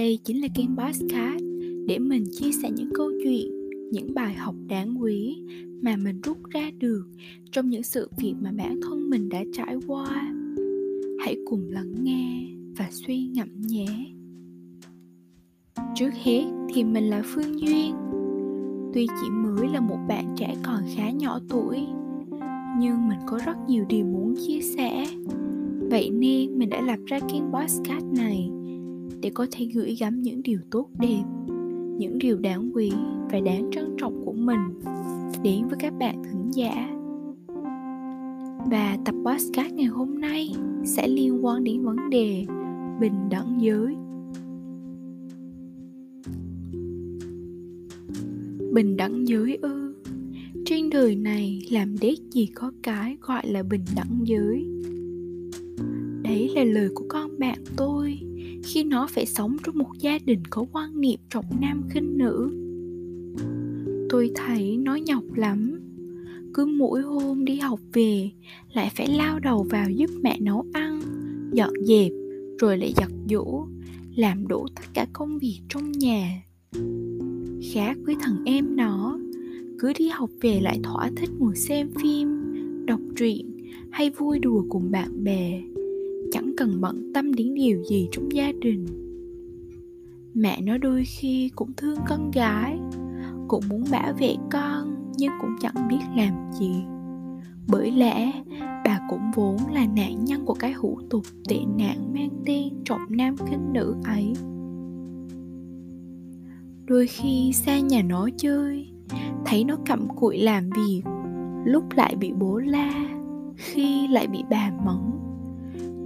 Đây chính là kênh Podcast để mình chia sẻ những câu chuyện, những bài học đáng quý mà mình rút ra được trong những sự việc mà bản thân mình đã trải qua. Hãy cùng lắng nghe và suy ngẫm nhé. Trước hết thì mình là Phương Duyên. Tuy chỉ mới là một bạn trẻ còn khá nhỏ tuổi, nhưng mình có rất nhiều điều muốn chia sẻ. Vậy nên mình đã lập ra kênh podcast này để có thể gửi gắm những điều tốt đẹp, những điều đáng quý và đáng trân trọng của mình. Đến với các bạn thính giả. Và tập podcast ngày hôm nay sẽ liên quan đến vấn đề bình đẳng giới. Bình đẳng giới ư? Trên đời này làm đét gì có cái gọi là bình đẳng giới? Đấy là lời của con bạn tôi khi nó phải sống trong một gia đình có quan niệm trọng nam khinh nữ. Tôi thấy nó nhọc lắm. Cứ mỗi hôm đi học về, lại phải lao đầu vào giúp mẹ nấu ăn, dọn dẹp, rồi lại giặt giũ, làm đủ tất cả công việc trong nhà. Khác với thằng em nó, cứ đi học về lại thỏa thích ngồi xem phim, đọc truyện, hay vui đùa cùng bạn bè cần bận tâm đến điều gì trong gia đình. Mẹ nó đôi khi cũng thương con gái, cũng muốn bảo vệ con nhưng cũng chẳng biết làm gì. Bởi lẽ, bà cũng vốn là nạn nhân của cái hủ tục tệ nạn mang tên trọng nam khinh nữ ấy. Đôi khi xa nhà nó chơi, thấy nó cặm cụi làm việc, lúc lại bị bố la, khi lại bị bà mắng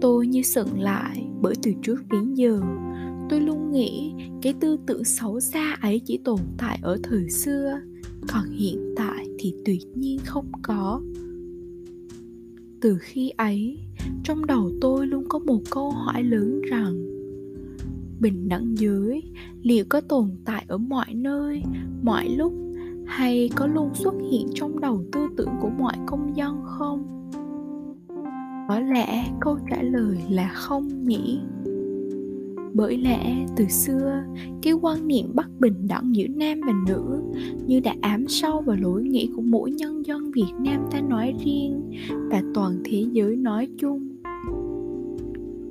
tôi như sững lại bởi từ trước đến giờ. Tôi luôn nghĩ cái tư tưởng xấu xa ấy chỉ tồn tại ở thời xưa, còn hiện tại thì tuyệt nhiên không có. Từ khi ấy, trong đầu tôi luôn có một câu hỏi lớn rằng, bình đẳng giới liệu có tồn tại ở mọi nơi, mọi lúc, hay có luôn xuất hiện trong đầu tư tưởng của mọi công dân không? Có lẽ câu trả lời là không nhỉ? Bởi lẽ từ xưa, cái quan niệm bất bình đẳng giữa nam và nữ như đã ám sâu vào lối nghĩ của mỗi nhân dân việt nam ta nói riêng và toàn thế giới nói chung.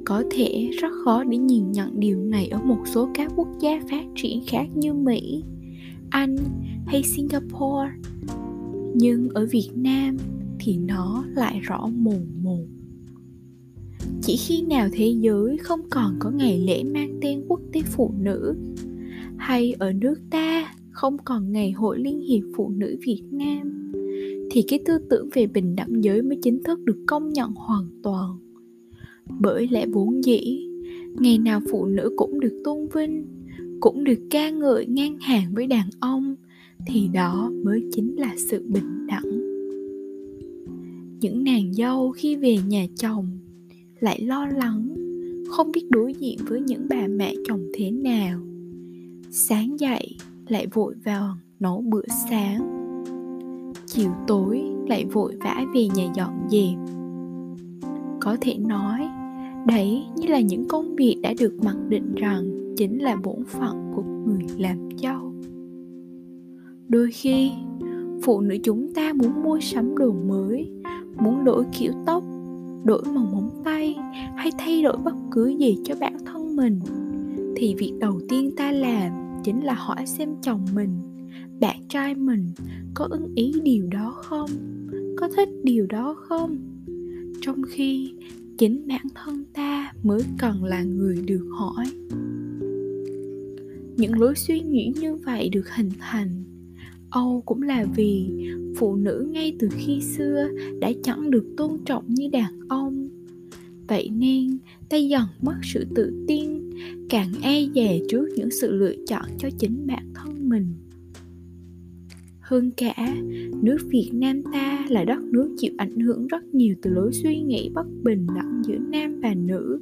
Có thể rất khó để nhìn nhận điều này ở một số các quốc gia phát triển khác như mỹ, anh hay singapore. Nhưng ở việt nam thì nó lại rõ mồn một chỉ khi nào thế giới không còn có ngày lễ mang tên quốc tế phụ nữ, hay ở nước ta không còn ngày hội liên hiệp phụ nữ việt nam, thì cái tư tưởng về bình đẳng giới mới chính thức được công nhận hoàn toàn. Bởi lẽ vốn dĩ, ngày nào phụ nữ cũng được tôn vinh, cũng được ca ngợi ngang hàng với đàn ông, thì đó mới chính là sự bình đẳng. Những nàng dâu khi về nhà chồng lại lo lắng, không biết đối diện với những bà mẹ chồng thế nào. Sáng dậy, lại vội vàng nấu bữa sáng. Chiều tối, lại vội vã về nhà dọn dẹp. Có thể nói, đấy như là những công việc đã được mặc định rằng chính là bổn phận của người làm dâu. Đôi khi, phụ nữ chúng ta muốn mua sắm đồ mới, muốn đổi kiểu tóc, đổi màu móng tay hay thay đổi bất cứ gì cho bản thân mình, thì việc đầu tiên ta làm chính là hỏi xem chồng mình, bạn trai mình có ưng ý điều đó không, có thích điều đó không? Trong khi chính bản thân ta mới cần là người được hỏi. Những lối suy nghĩ như vậy được hình thành. Âu cũng là vì phụ nữ ngay từ khi xưa đã chẳng được tôn trọng như đàn ông. Vậy nên ta dần mất sự tự tin, càng e dè trước những sự lựa chọn cho chính bản thân mình. Hơn cả, nước Việt Nam ta là đất nước chịu ảnh hưởng rất nhiều từ lối suy nghĩ bất bình đẳng giữa nam và nữ.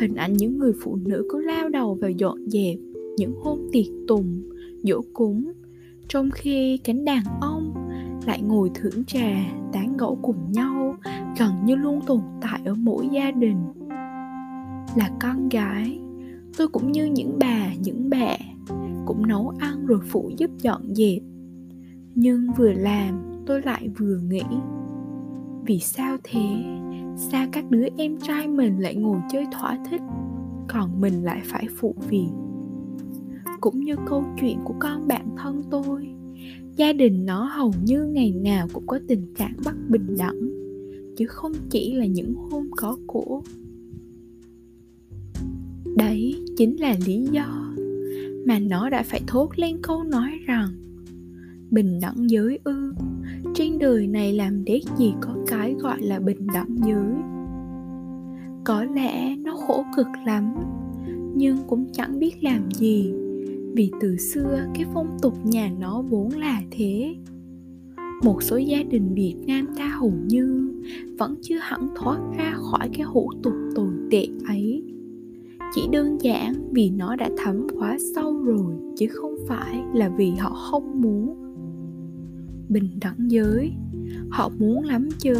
Hình ảnh những người phụ nữ cứ lao đầu vào dọn dẹp những hôm tiệc tùng, dỗ cúng trong khi cánh đàn ông lại ngồi thưởng trà tán gẫu cùng nhau gần như luôn tồn tại ở mỗi gia đình. Là con gái, tôi cũng như những bà, những mẹ, cũng nấu ăn rồi phụ giúp dọn dẹp. Nhưng vừa làm, tôi lại vừa nghĩ, vì sao thế? Sao các đứa em trai mình lại ngồi chơi thỏa thích, còn mình lại phải phụ việc? Cũng như câu chuyện của con bạn thân tôi, gia đình nó hầu như ngày nào cũng có tình trạng bất bình đẳng chứ không chỉ là những hôm có của. Đấy chính là lý do mà nó đã phải thốt lên câu nói rằng, bình đẳng giới ư, trên đời này làm đét gì có cái gọi là bình đẳng giới? Có lẽ nó khổ cực lắm, nhưng cũng chẳng biết làm gì, vì từ xưa cái phong tục nhà nó vốn là thế một số gia đình việt nam ta hầu như vẫn chưa hẳn thoát ra khỏi cái hủ tục tồi tệ ấy. Chỉ đơn giản vì nó đã thấm quá sâu rồi, chứ không phải là vì họ không muốn. Bình đẳng giới, họ muốn lắm chứ,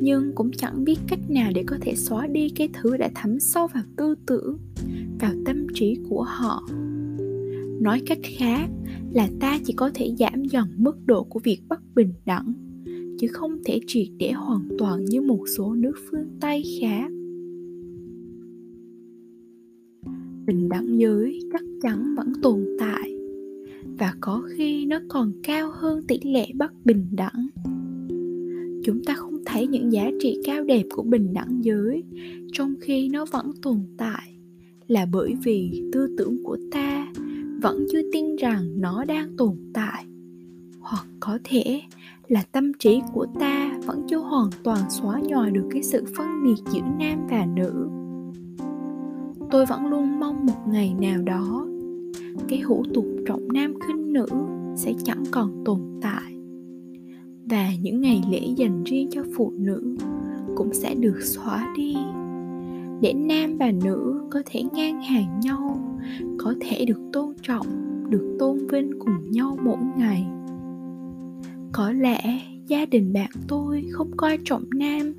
nhưng cũng chẳng biết cách nào để có thể xóa đi cái thứ đã thấm sâu vào tư tưởng, vào tâm trí của họ nói cách khác là ta chỉ có thể giảm dần mức độ của việc bất bình đẳng, chứ không thể triệt để hoàn toàn như một số nước phương tây khác. Bình đẳng giới chắc chắn vẫn tồn tại, và có khi nó còn cao hơn tỷ lệ bất bình đẳng. Chúng ta không thấy những giá trị cao đẹp của bình đẳng giới trong khi nó vẫn tồn tại là bởi vì tư tưởng của ta vẫn chưa tin rằng nó đang tồn tại. Hoặc có thể là tâm trí của ta vẫn chưa hoàn toàn xóa nhòa được cái sự phân biệt giữa nam và nữ. Tôi vẫn luôn mong một ngày nào đó, cái hủ tục trọng nam khinh nữ sẽ chẳng còn tồn tại. Và những ngày lễ dành riêng cho phụ nữ cũng sẽ được xóa đi, để nam và nữ có thể ngang hàng nhau có thể được tôn trọng, được tôn vinh cùng nhau mỗi ngày. Có lẽ gia đình bạn tôi không coi trọng nam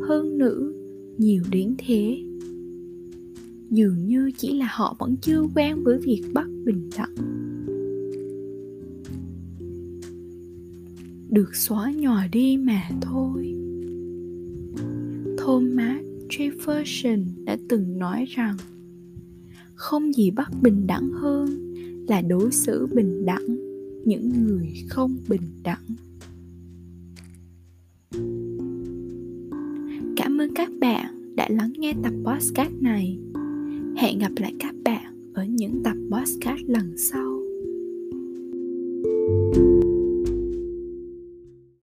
hơn nữ nhiều đến thế. Dường như chỉ là họ vẫn chưa quen với việc bất bình đẳng. Được xóa nhòa đi mà thôi. Thomas jefferson đã từng nói rằng không gì bất bình đẳng hơn là đối xử bình đẳng, những người không bình đẳng. Cảm ơn các bạn đã lắng nghe tập podcast này. Hẹn gặp lại các bạn ở những tập podcast lần sau.